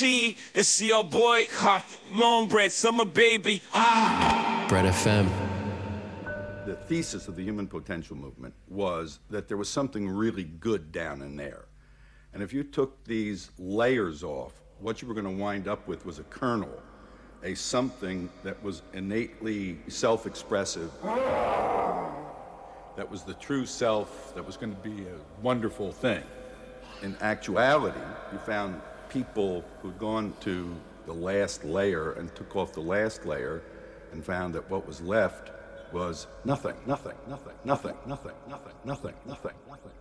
Chi. It's your boy, hot long bread, summer baby. Ah. Bread FM. The thesis of the human potential movement was that there was something really good down in there. And if you took these layers off, what you were going to wind up with was a kernel, a something that was innately self expressive, that was the true self, that was going to be a wonderful thing. In actuality, you found people who'd gone to the last layer and took off the last layer and found that what was left was nothing, nothing, nothing, nothing, nothing, nothing, nothing, nothing,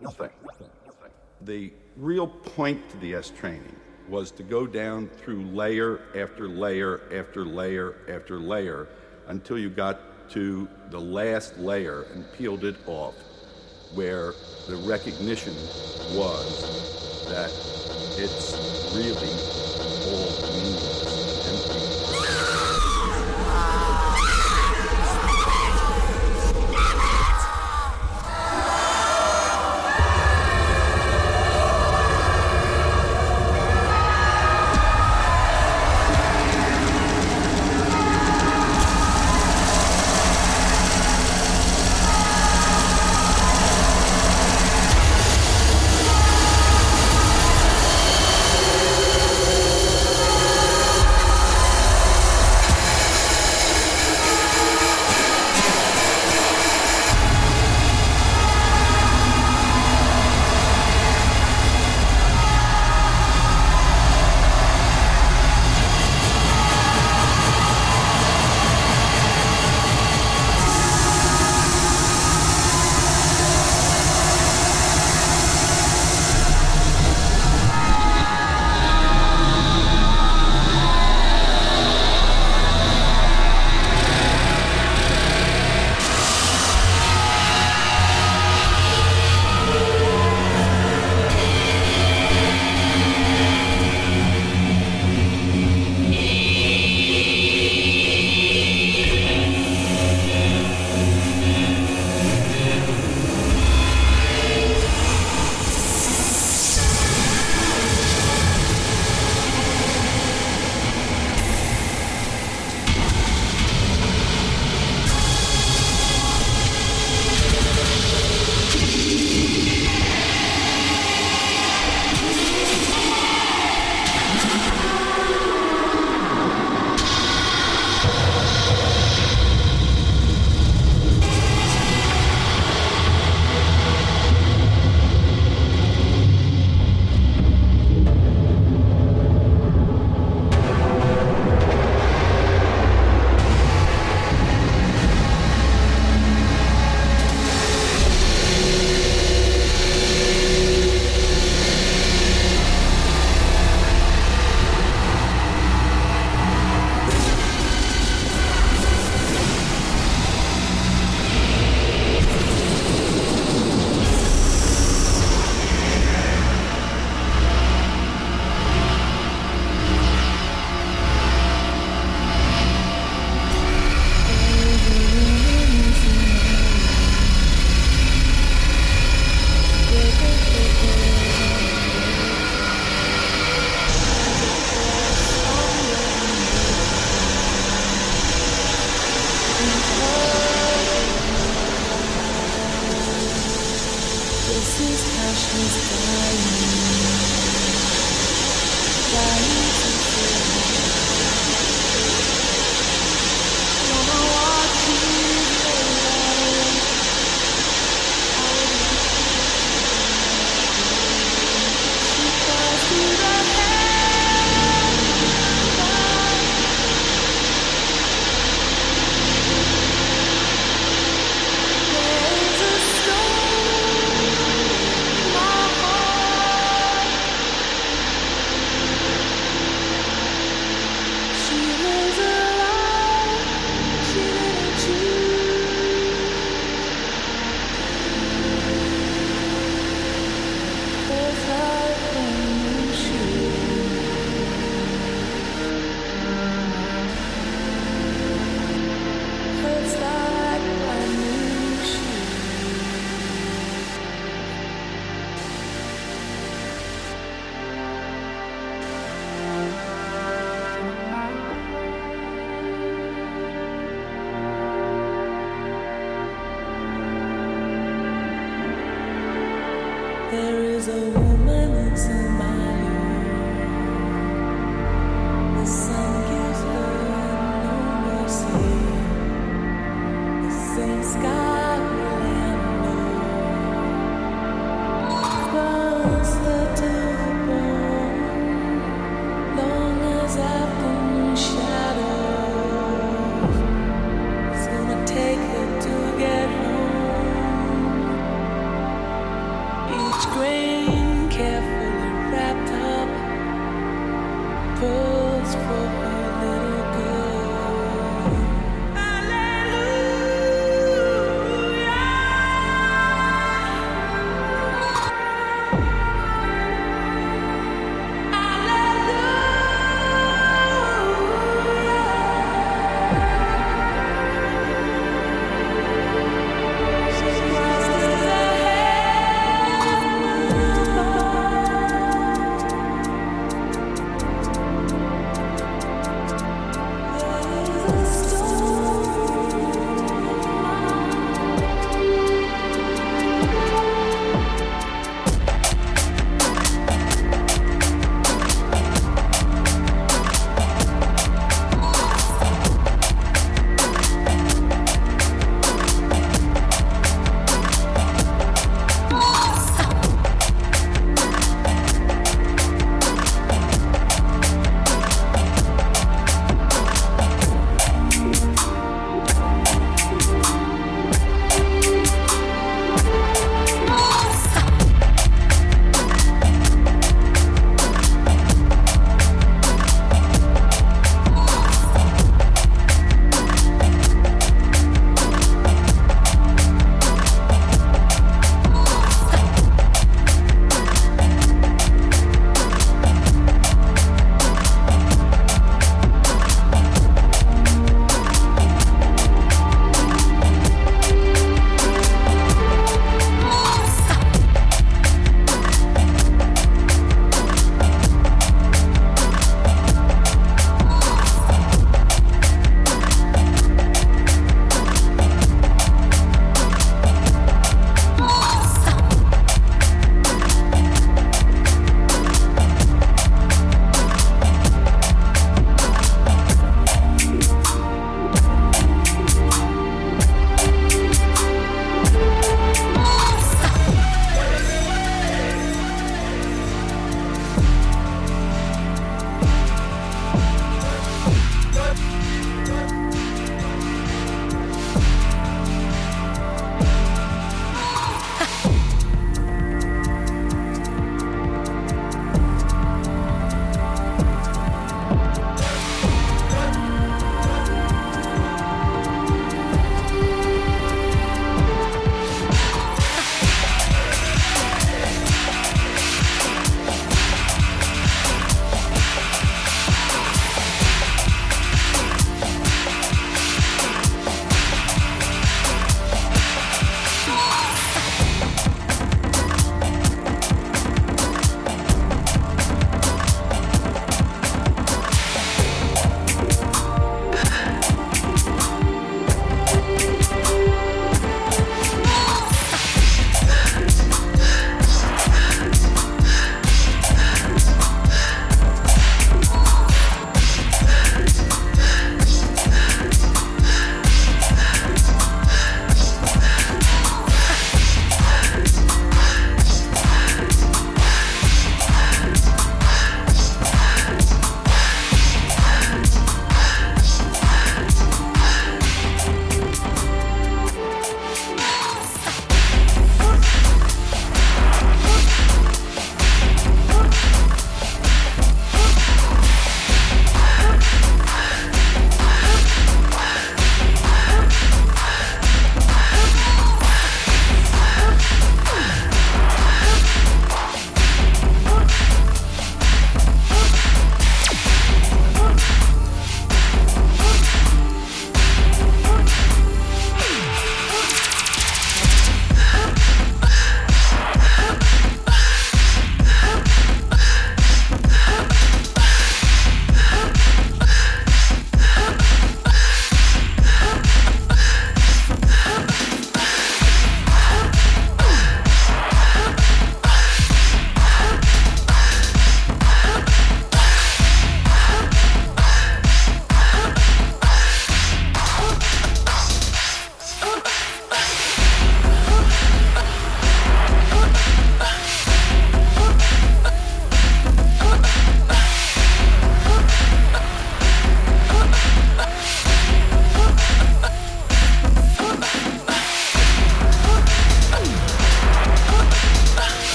nothing, nothing, nothing. The real point to the est training was to go down through layer after layer after layer after layer until you got to the last layer and peeled it off, where the recognition was that it's really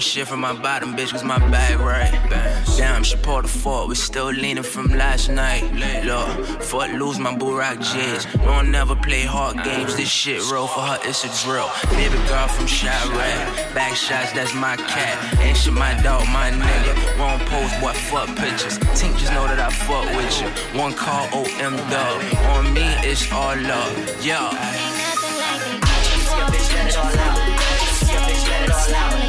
Shit from my bottom, bitch, cause my bag, right? Damn, she poured a fork, we still leaning from last night. Look, fuck lose my rock jizz. Don't never play hard games, this shit roll for her, it's a drill. Baby girl from Chiraq, back shots, that's my cat. Ain't shit my dog, my nigga. Wrong pose, boy, fuck pictures. Tink just know that I fuck with you. One call, OM dub. On me, it's all love. Yeah. bitch, let it all out. bitch, let it all out.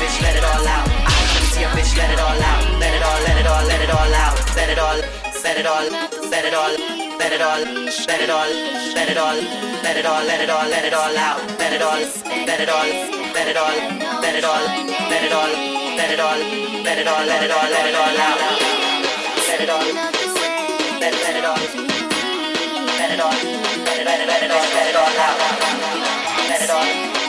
Bitch, let it all out. bitch, let it all out. Let it all, let it all, let it all out. Let it all, let it all, let it all let it all, let it all, let it all, let it all, let it all, let it all out, let it all, let it all, let it all, let it all, let it all, let it all, let it all, let it all, let it all out, let it all, let let it all, let it all, let it let it let it all, let it all out, let it all,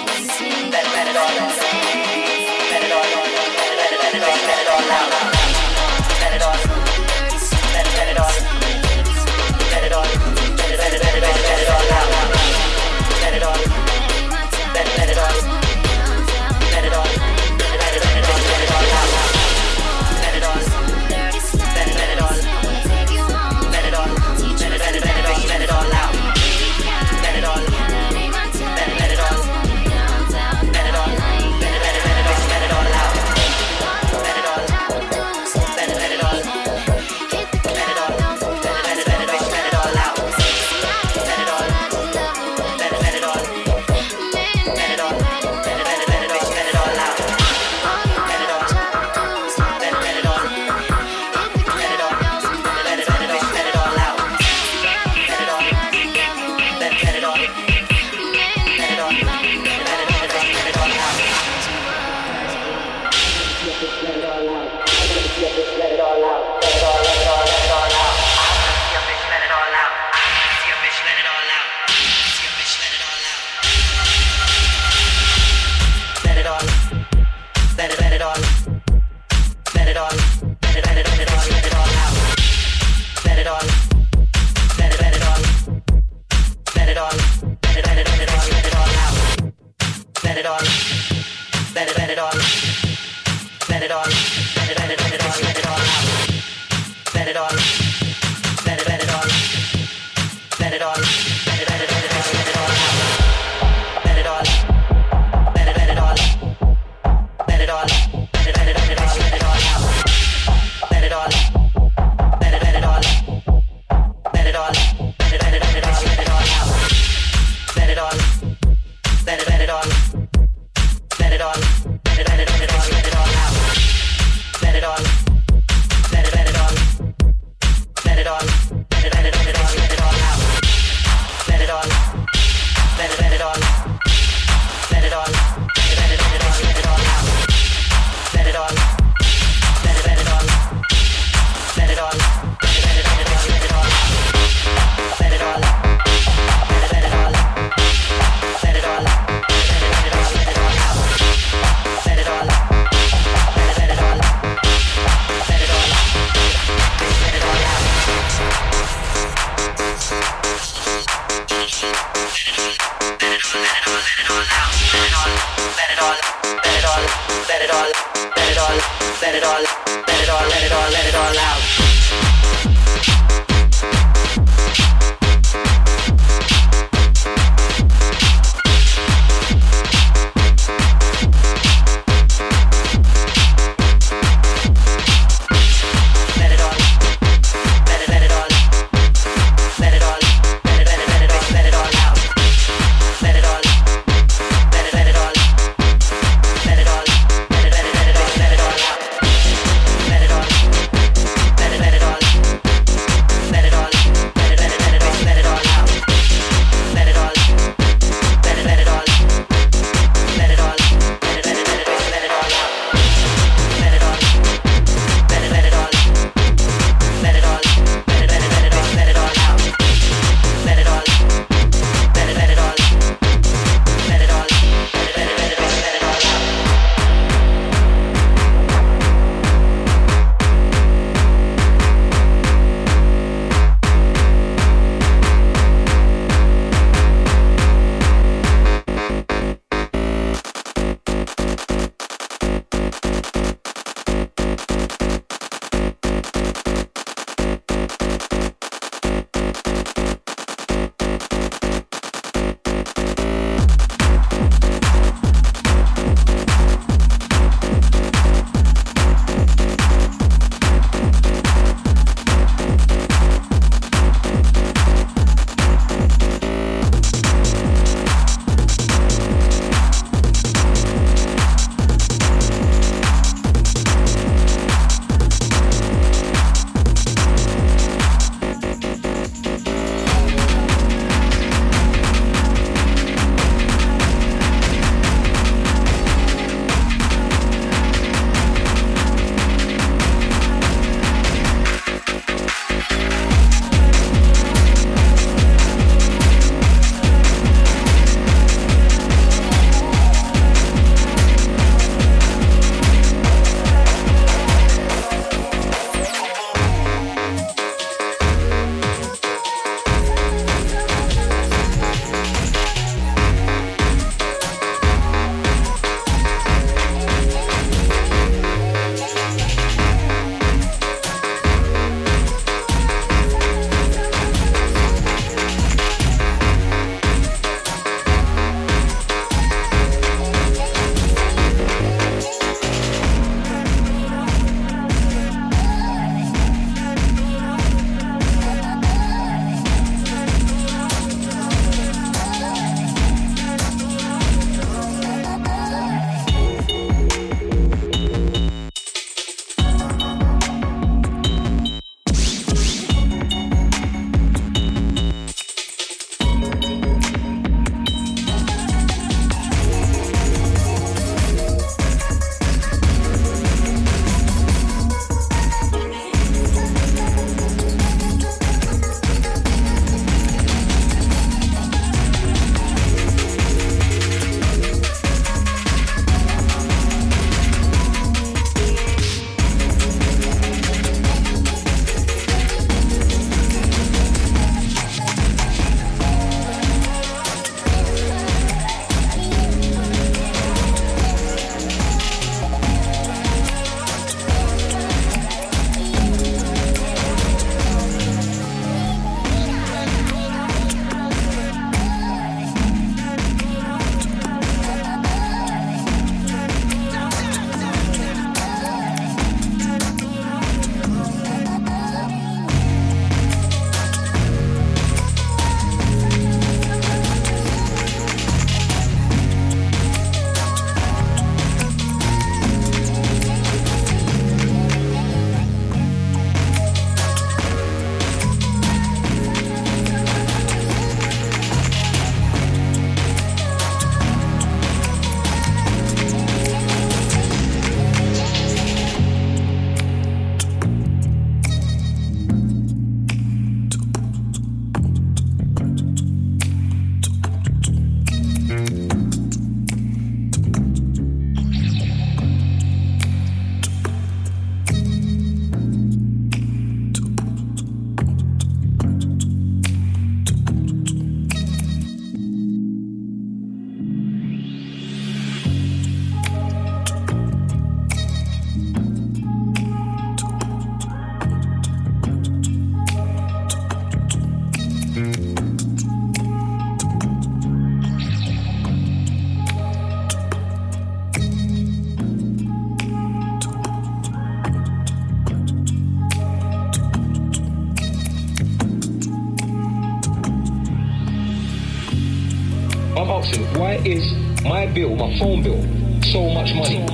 is my bill, my phone bill, so much money.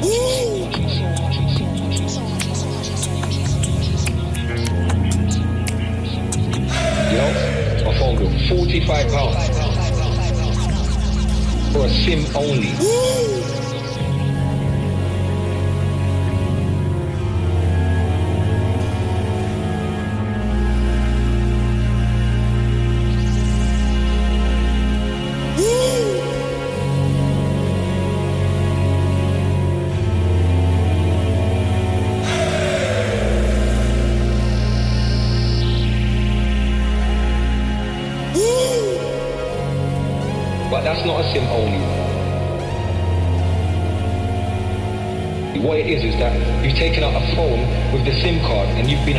you've been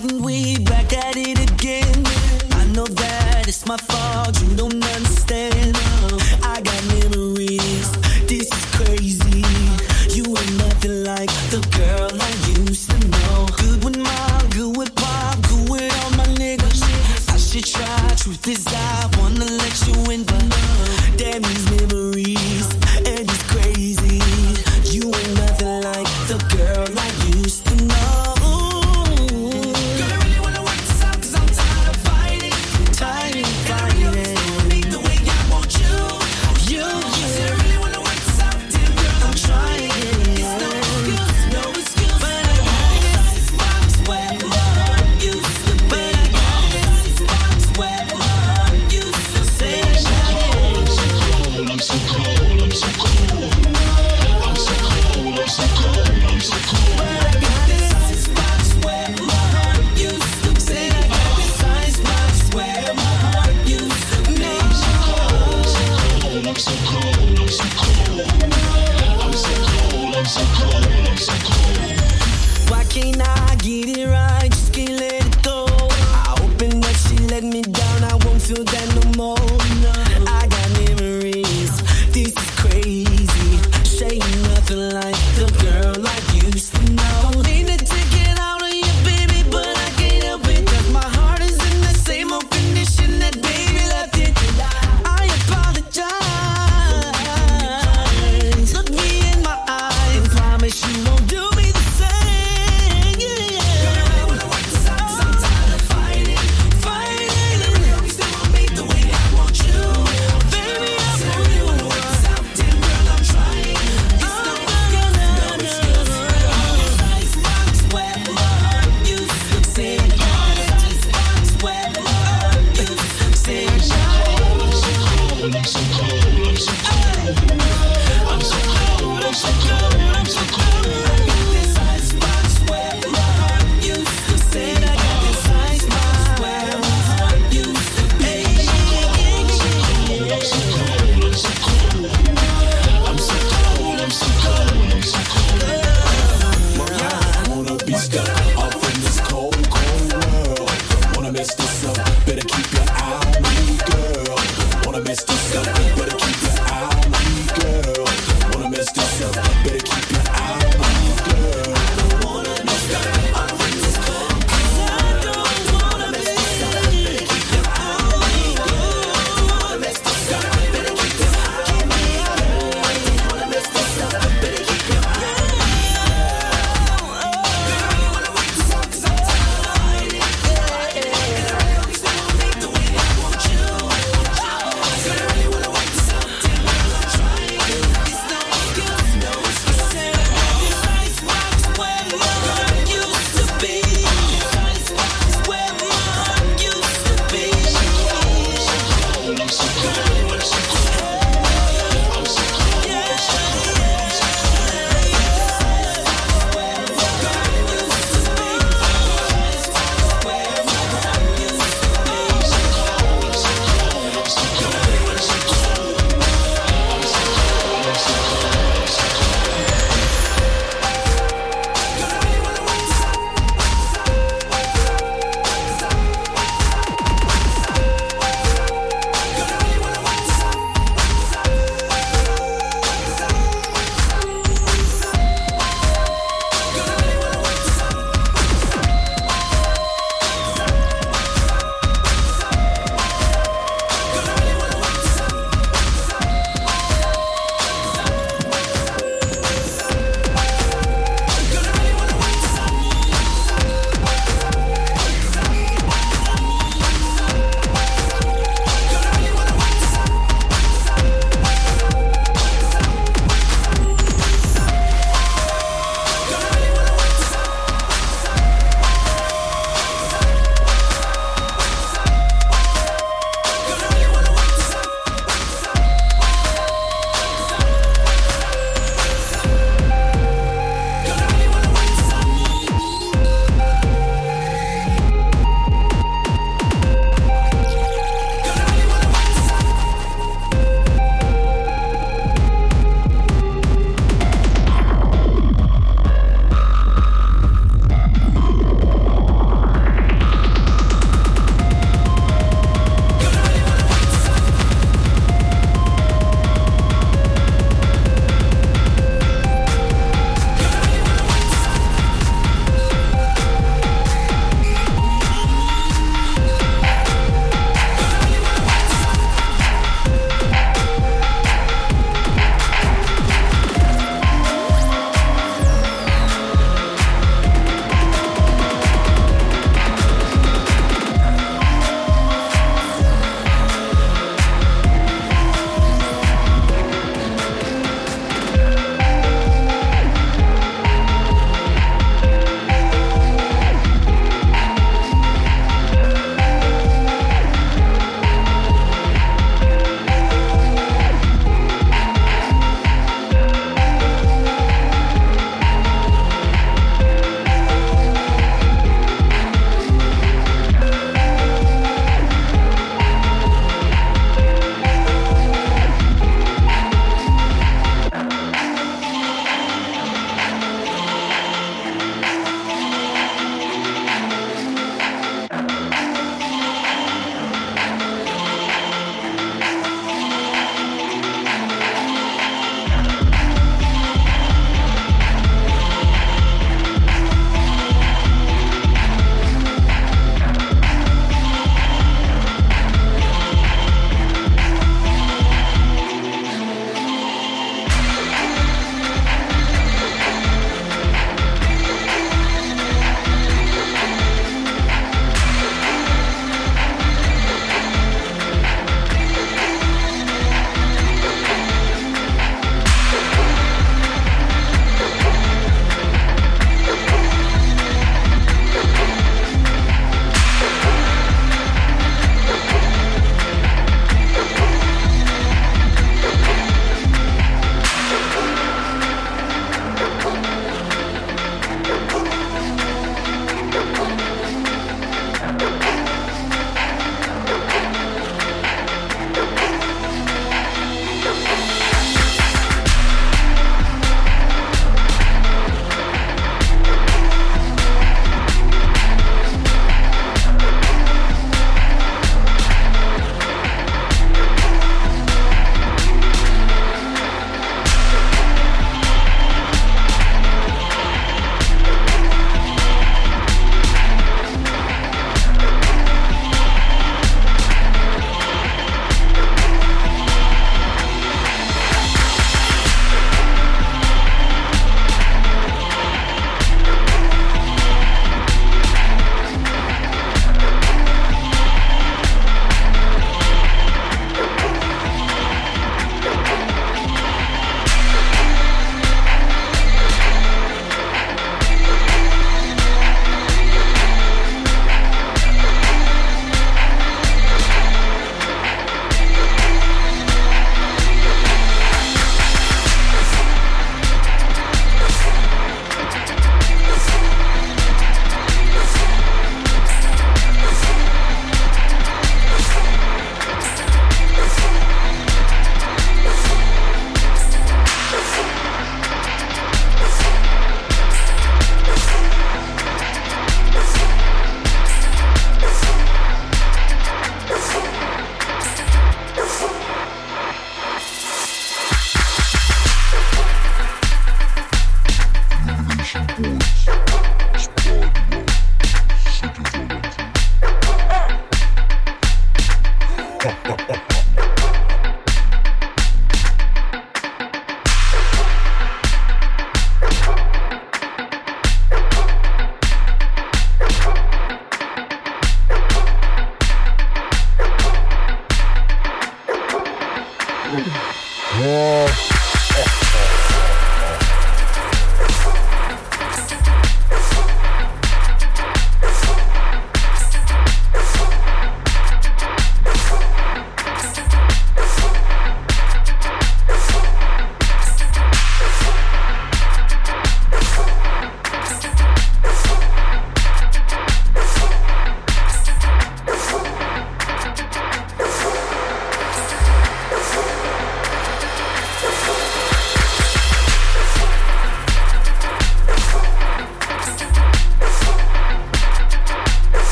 And weed, back at it again.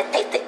Like that.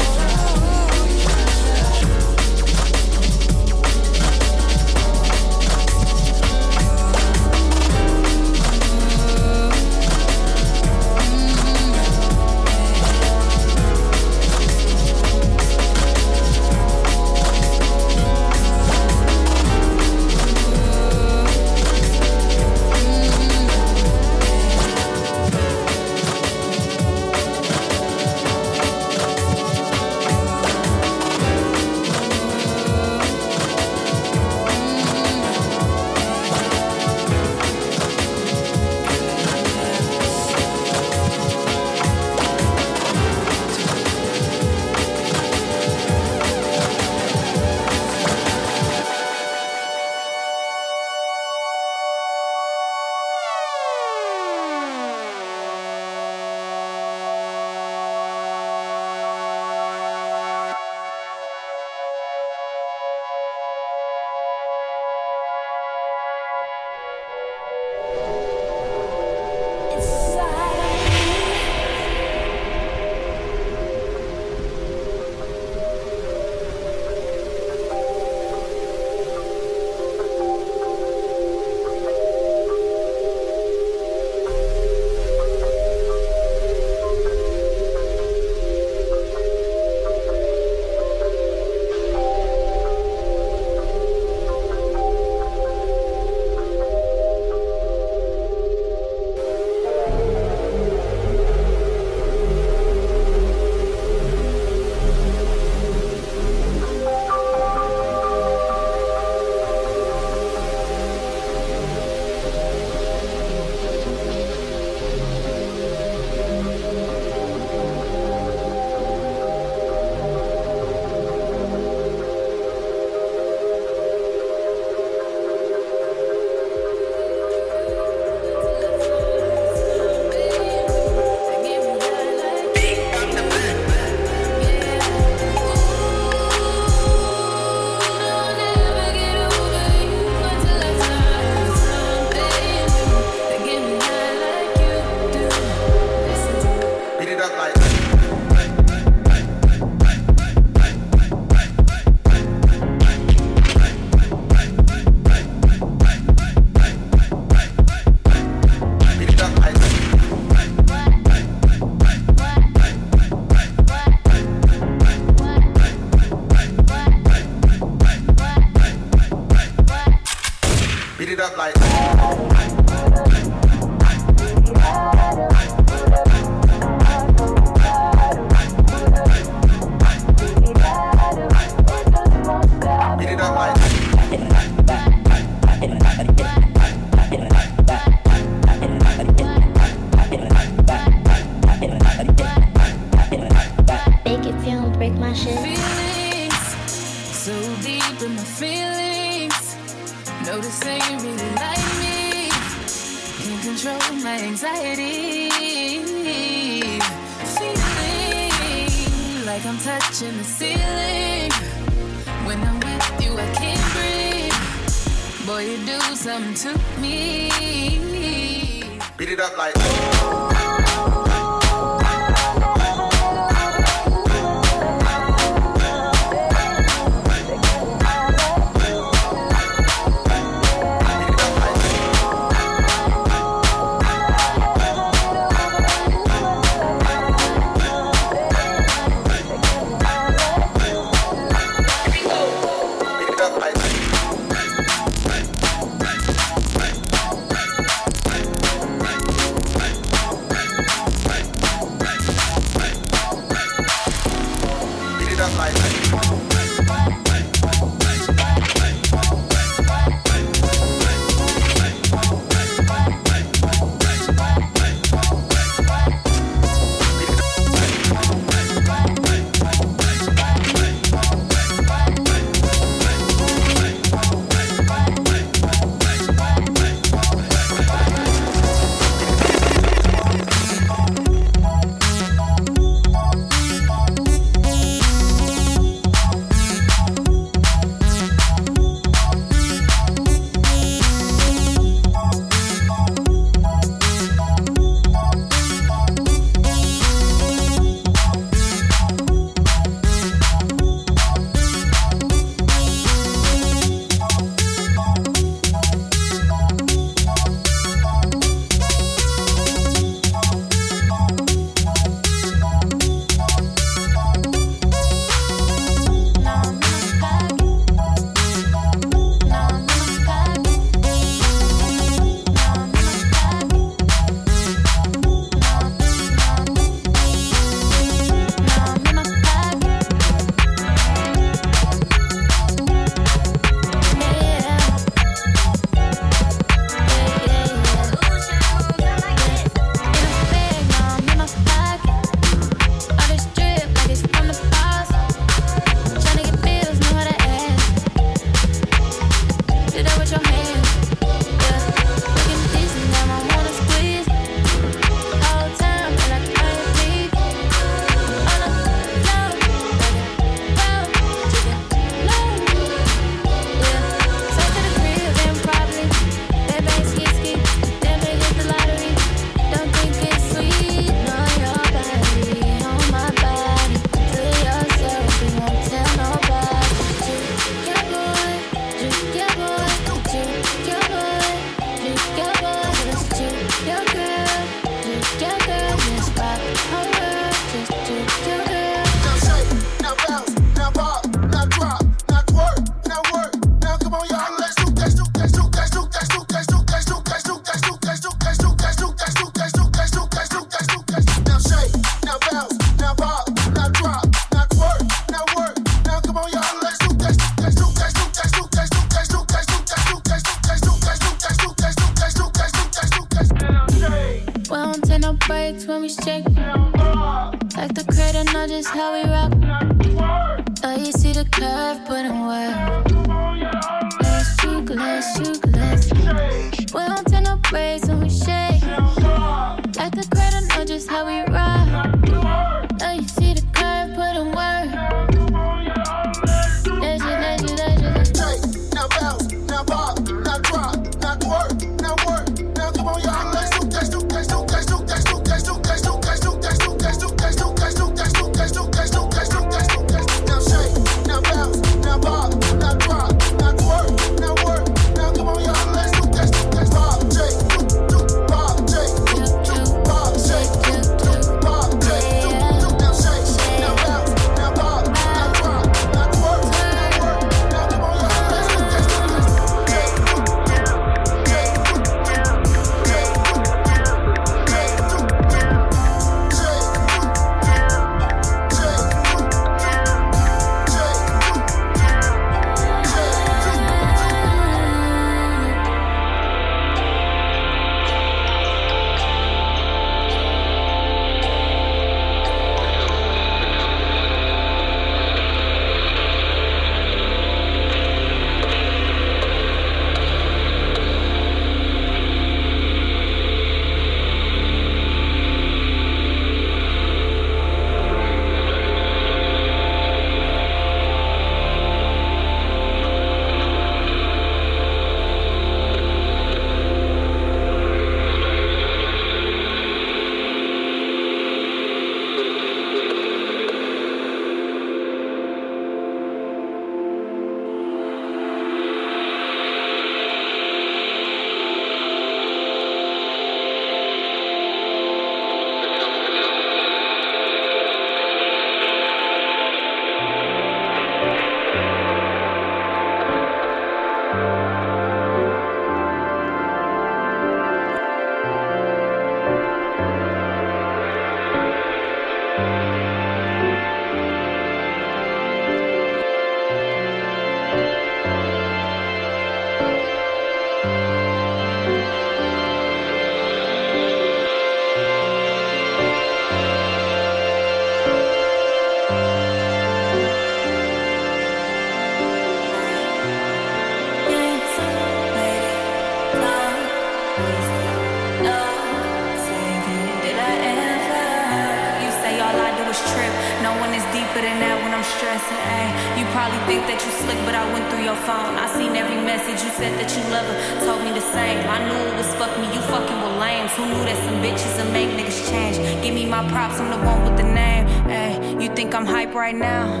I'm hype right now?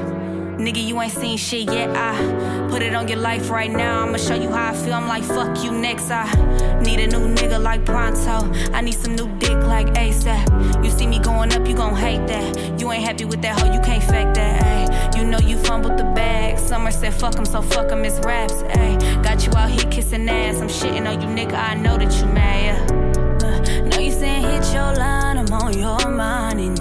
Nigga, you ain't seen shit yet. I put it on your life right now. I'ma show you how I feel. I'm like, fuck you next. I need a new nigga like Pronto. I need some new dick like ASAP. You see me going up, you gon' hate that. You ain't happy with that hoe, you can't fake that. Ayy, you know you fumbled the bag. Summer said fuck him, so fuck him, it's raps. Ayy, got you out here kissing ass. I'm shitting on you, nigga. I know that you mad. Yeah. Uh, know you saying hit your line, I'm on your mind in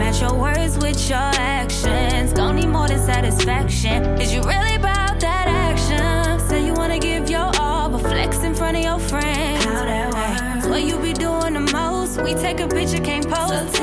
match your words with your actions. Don't need more than satisfaction. Is you really about that action? Say you wanna give your all, but flex in front of your friends. How that works? What you be doing the most? We take a picture, can't post.